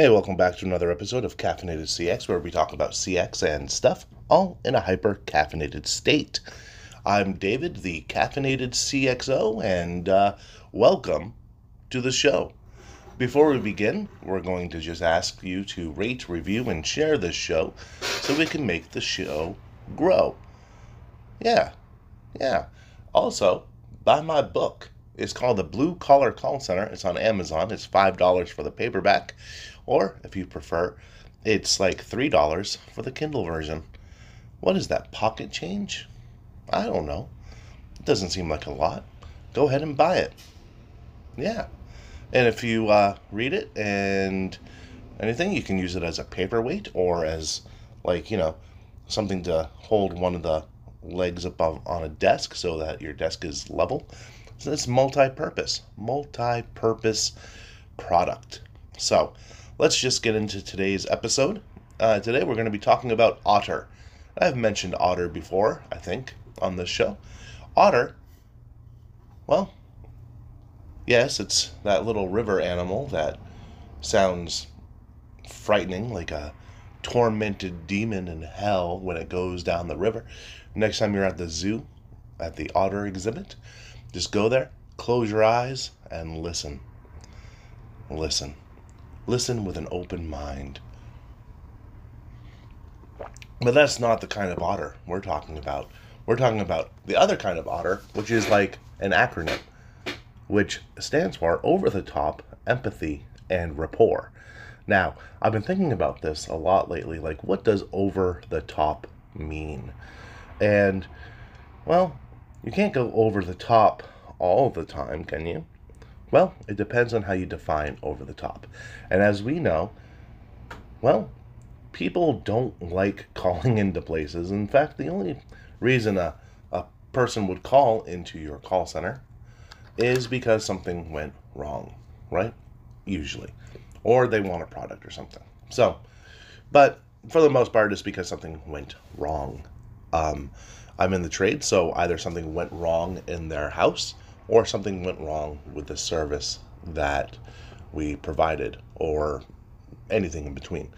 Hey, welcome back to another episode of Caffeinated CX, where we talk about CX and stuff, all in a hyper caffeinated state. I'm David, the Caffeinated CXO, and uh, welcome to the show. Before we begin, we're going to just ask you to rate, review, and share this show so we can make the show grow. Yeah, yeah. Also, buy my book. It's called The Blue Collar Call Center. It's on Amazon. It's $5 for the paperback. Or, if you prefer, it's like $3 for the Kindle version. What is that, pocket change? I don't know. It doesn't seem like a lot. Go ahead and buy it. Yeah. And if you uh, read it and anything, you can use it as a paperweight or as, like, you know, something to hold one of the legs above on a desk so that your desk is level. So it's multi-purpose, multi-purpose product. So let's just get into today's episode. Uh, today we're going to be talking about otter. I've mentioned otter before, I think, on this show. Otter, well, yes, it's that little river animal that sounds frightening, like a tormented demon in hell when it goes down the river. Next time you're at the zoo, at the otter exhibit, just go there, close your eyes, and listen. Listen. Listen with an open mind. But that's not the kind of otter we're talking about. We're talking about the other kind of otter, which is like an acronym, which stands for over the top, empathy, and rapport. Now, I've been thinking about this a lot lately. Like, what does over the top mean? And, well, you can't go over the top all the time, can you? Well, it depends on how you define over the top. And as we know, well, people don't like calling into places. In fact, the only reason a, a person would call into your call center is because something went wrong, right? Usually. Or they want a product or something. So, but for the most part, it's because something went wrong. Um, I'm in the trade, so either something went wrong in their house or something went wrong with the service that we provided or anything in between.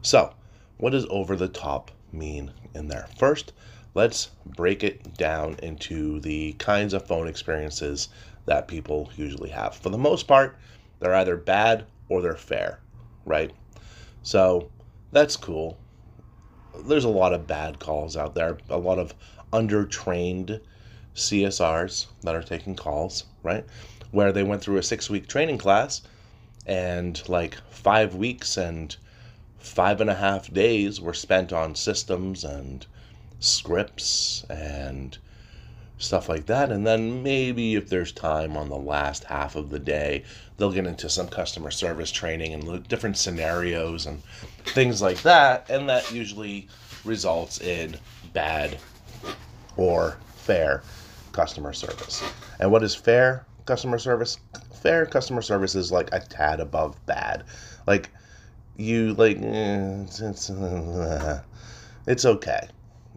So, what does over the top mean in there? First, let's break it down into the kinds of phone experiences that people usually have. For the most part, they're either bad or they're fair, right? So, that's cool. There's a lot of bad calls out there, a lot of undertrained CSRs that are taking calls, right? Where they went through a six week training class and like five weeks and five and a half days were spent on systems and scripts and stuff like that. And then maybe if there's time on the last half of the day, they'll get into some customer service training and different scenarios and things like that. And that usually results in bad or fair customer service. And what is fair customer service? Fair customer service is like a tad above bad. Like you like eh, it's it's, uh, it's okay.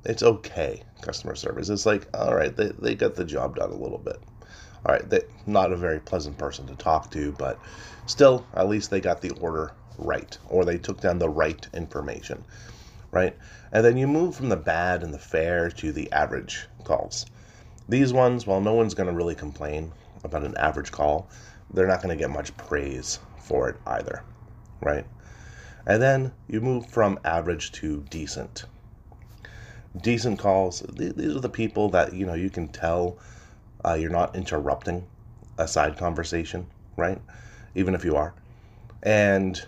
It's okay customer service. It's like all right, they they got the job done a little bit. All right, they not a very pleasant person to talk to, but still at least they got the order right or they took down the right information right? And then you move from the bad and the fair to the average calls. These ones, well, no one's going to really complain about an average call. They're not going to get much praise for it either, right? And then you move from average to decent. Decent calls, these are the people that, you know, you can tell uh, you're not interrupting a side conversation, right? Even if you are. And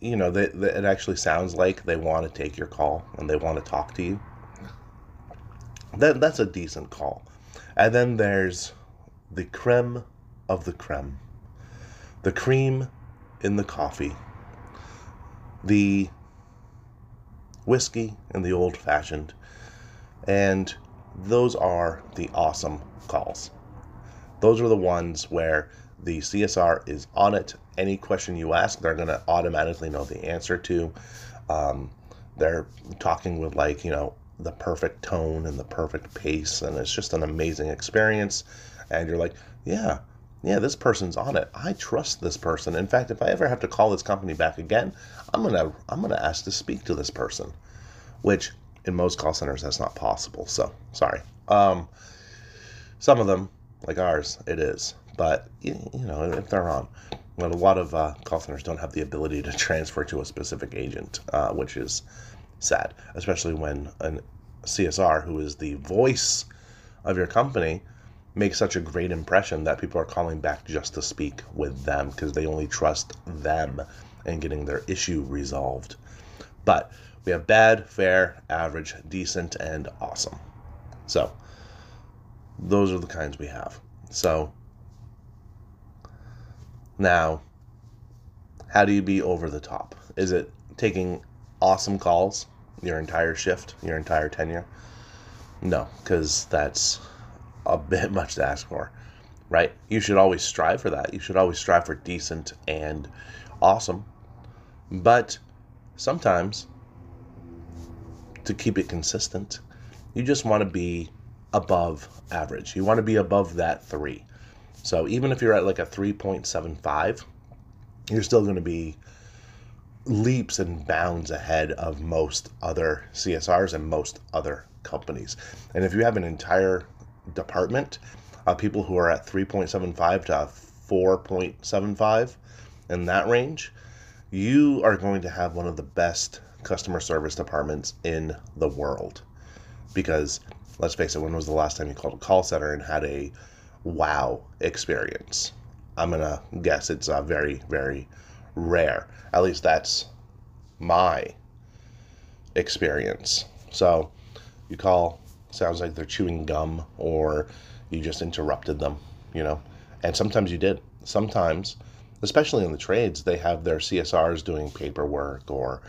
you know, that it actually sounds like they want to take your call and they want to talk to you. That that's a decent call. And then there's the creme of the creme. The cream in the coffee. The whiskey and the old fashioned. And those are the awesome calls. Those are the ones where the CSR is on it. Any question you ask, they're going to automatically know the answer to. Um, they're talking with, like, you know, the perfect tone and the perfect pace, and it's just an amazing experience. And you're like, yeah, yeah, this person's on it. I trust this person. In fact, if I ever have to call this company back again, I'm gonna I'm gonna ask to speak to this person, which in most call centers that's not possible. So sorry. Um, some of them, like ours, it is. But you, know, if they're on, but a lot of uh, call centers don't have the ability to transfer to a specific agent, uh, which is sad, especially when a CSR, who is the voice of your company, makes such a great impression that people are calling back just to speak with them because they only trust them and getting their issue resolved. But we have bad, fair, average, decent, and awesome. So those are the kinds we have. So now, how do you be over the top? Is it taking awesome calls your entire shift, your entire tenure? No, because that's a bit much to ask for, right? You should always strive for that. You should always strive for decent and awesome. But sometimes, to keep it consistent, you just want to be above average. You want to be above that three. So even if you're at like a 3.75, you're still going to be leaps and bounds ahead of most other CSRs and most other companies. And if you have an entire department of people who are at 3.75 to 4.75 in that range, you are going to have one of the best customer service departments in the world. Because let's face it, when was the last time you called a call center and had a wow experience. I'm gonna guess it's a very, very rare. At least that's my experience. So you call, sounds like they're chewing gum, or you just interrupted them, you know. And sometimes you did. Sometimes, especially in the trades, they have their CSRs doing paperwork or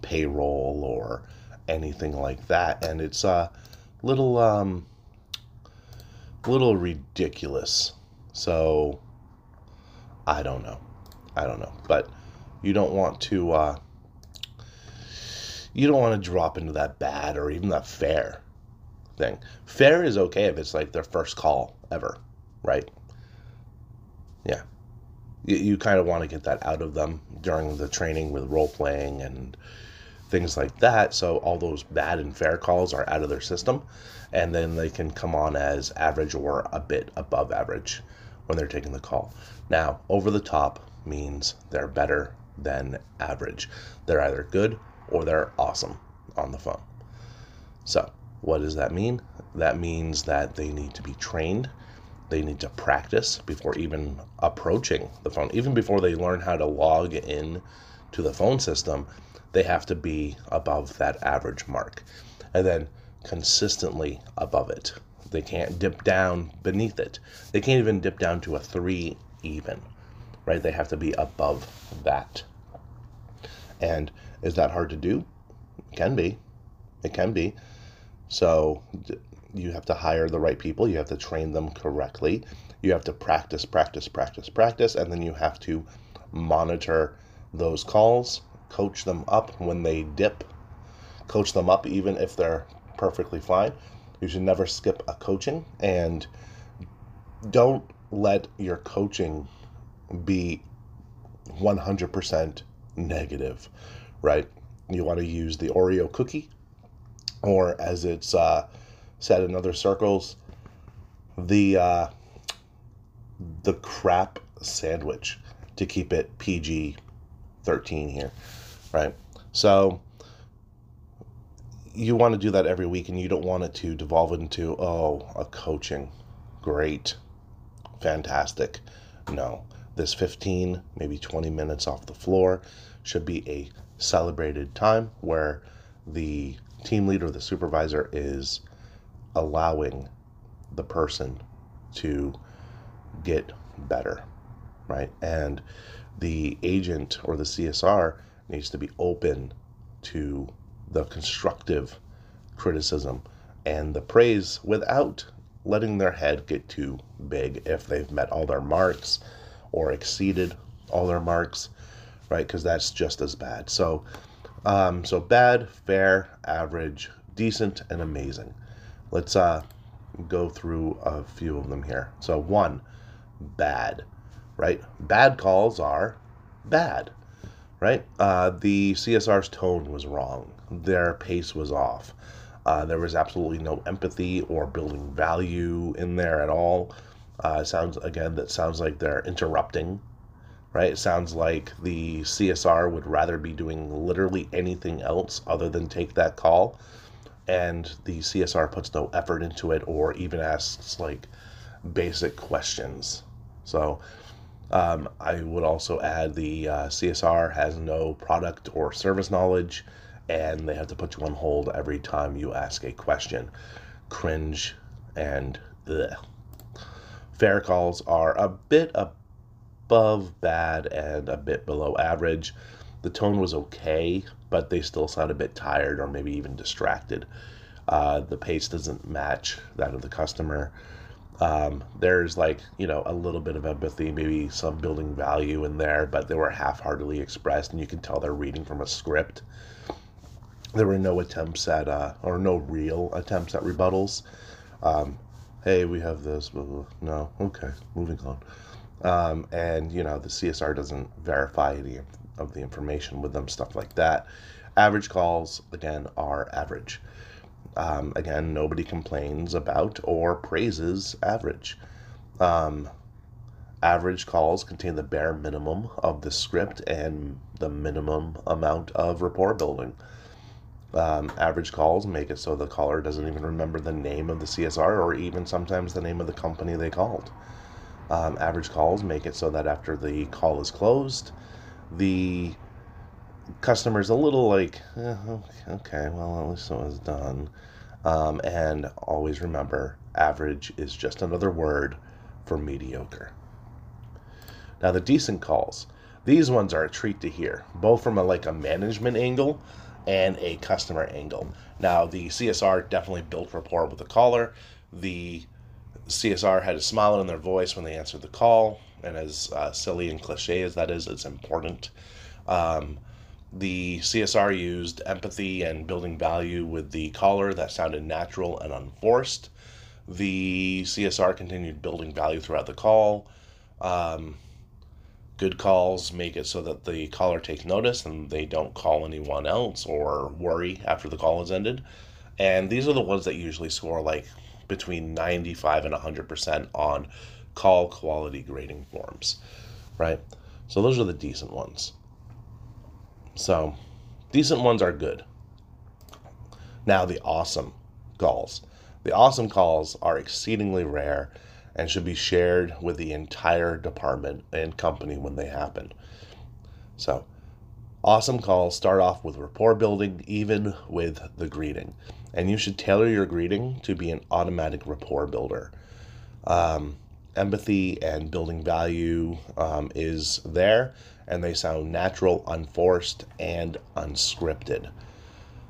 payroll or anything like that, and it's a little um, little ridiculous. So I don't know. I don't know. But you don't want to uh, you don't want to drop into that bad or even that fair thing. Fair is okay if it's like their first call ever, right? Yeah. You, you kind of want to get that out of them during the training with role playing and things like that. So all those bad and fair calls are out of their system, and then they can come on as average or a bit above average when they're taking the call. Now, over the top means they're better than average. They're either good or they're awesome on the phone. So, what does that mean? That means that they need to be trained. They need to practice before even approaching the phone. Even before they learn how to log in to the phone system, they have to be above that average mark and then consistently above it. They can't dip down beneath it. They can't even dip down to a three even, right? They have to be above that. And is that hard to do? It can be. It can be. So you have to hire the right people. You have to train them correctly. You have to practice, practice, practice, practice, and then you have to monitor those calls coach them up when they dip, coach them up even if they're perfectly fine. You should never skip a coaching and don't let your coaching be 100% negative, right? You want to use the Oreo cookie, or as it's uh, said in other circles, the uh, the crap sandwich to keep it PG 13 here right? So you want to do that every week and you don't want it to devolve into, oh, a coaching. Great. Fantastic. No. This 15, maybe 20 minutes off the floor should be a celebrated time where the team leader, the supervisor, is allowing the person to get better, right? And the agent or the CSR needs to be open to the constructive criticism and the praise without letting their head get too big if they've met all their marks or exceeded all their marks, right? Because that's just as bad. So, um, so bad, fair, average, decent, and amazing. Let's uh, go through a few of them here. So one, bad, right? Bad calls are bad, right? Uh, the CSR's tone was wrong. Their pace was off. Uh, there was absolutely no empathy or building value in there at all. Uh, sounds again that sounds like they're interrupting, right? It sounds like the CSR would rather be doing literally anything else other than take that call, and the CSR puts no effort into it or even asks like basic questions. So. Um, I would also add the uh, CSR has no product or service knowledge and they have to put you on hold every time you ask a question. Cringe and ugh. Fair calls are a bit above bad and a bit below average. The tone was okay, but they still sound a bit tired or maybe even distracted. Uh, the pace doesn't match that of the customer. Um, there's like, you know, a little bit of empathy, maybe some building value in there, but they were half heartedly expressed, and you can tell they're reading from a script there were no attempts at uh, or no real attempts at rebuttals. Um, hey, we have this. Blah, blah. No, okay, moving on. Um, and you know the CSR doesn't verify any of the information with them, stuff like that. Average calls again are average. Um, again, nobody complains about or praises average. Um, average calls contain the bare minimum of the script and the minimum amount of rapport building. Um, average calls make it so the caller doesn't even remember the name of the CSR or even sometimes the name of the company they called. Um, average calls make it so that after the call is closed, the customer's a little like, eh, okay, well, at least it was done. Um, and always remember, average is just another word for mediocre. Now, the decent calls, these ones are a treat to hear, both from a like a management angle and a customer angle. Now, the CSR definitely built rapport with the caller. The CSR had a smile on their voice when they answered the call, and as uh, silly and cliche as that is, it's important. Um, the CSR used empathy and building value with the caller that sounded natural and unforced. The CSR continued building value throughout the call. Um, good calls make it so that the caller takes notice and they don't call anyone else or worry after the call is ended. And these are the ones that usually score like between 95 and 100% on call quality grading forms, right? So those are the decent ones. So decent ones are good. Now the awesome calls. The awesome calls are exceedingly rare and should be shared with the entire department and company when they happen. So, awesome calls start off with rapport building, even with the greeting. And you should tailor your greeting to be an automatic rapport builder. Um, empathy and building value um, is there, and they sound natural, unforced, and unscripted.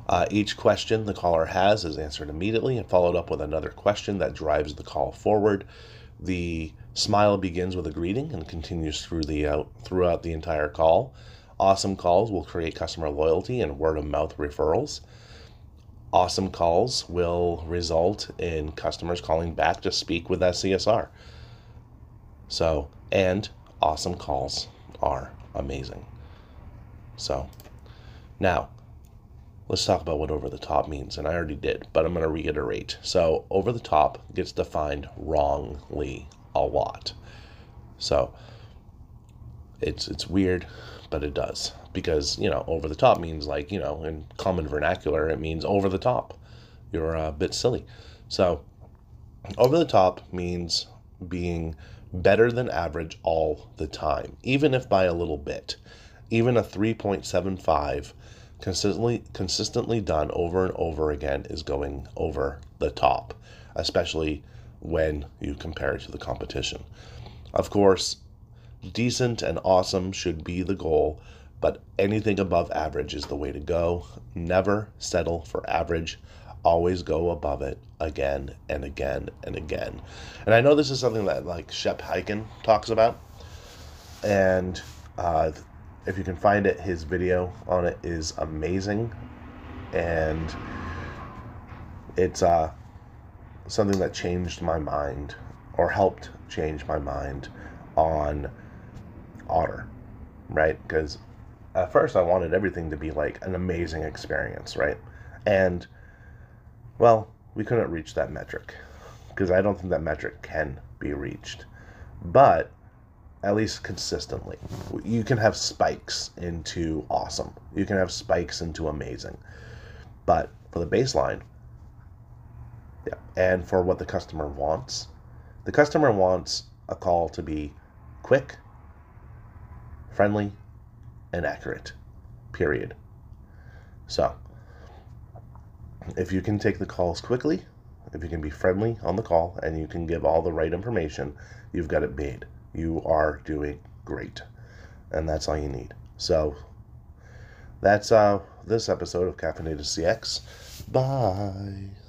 Uh, each question the caller has is answered immediately and followed up with another question that drives the call forward. The smile begins with a greeting and continues through the out throughout the entire call. Awesome calls will create customer loyalty and word of mouth referrals. Awesome calls will result in customers calling back to speak with that CSR. So, and awesome calls are amazing. So, now let's talk about what over the top means. And I already did, but I'm going to reiterate. So, over the top gets defined wrongly a lot. So, it's it's weird, but it does because you know over the top means like you know in common vernacular it means over the top. You're a bit silly. So, over the top means being better than average all the time, even if by a little bit. Even a 3.75 consistently consistently done over and over again is going over the top, especially when you compare it to the competition. Of course, decent and awesome should be the goal, but anything above average is the way to go. Never settle for average. Always go above it again and again and again. And I know this is something that like Shep Hyken talks about, and uh, if you can find it, his video on it is amazing, and it's uh, something that changed my mind or helped change my mind on Otter, right? Because at first I wanted everything to be like an amazing experience, right? And, well, we couldn't reach that metric because I don't think that metric can be reached. But at least consistently, you can have spikes into awesome, you can have spikes into amazing. But for the baseline, yeah, and for what the customer wants, the customer wants a call to be quick, friendly, and accurate. Period. So, if you can take the calls quickly, if you can be friendly on the call, and you can give all the right information, you've got it made. You are doing great. And that's all you need. So, that's uh, this episode of Caffeinated CX. Bye.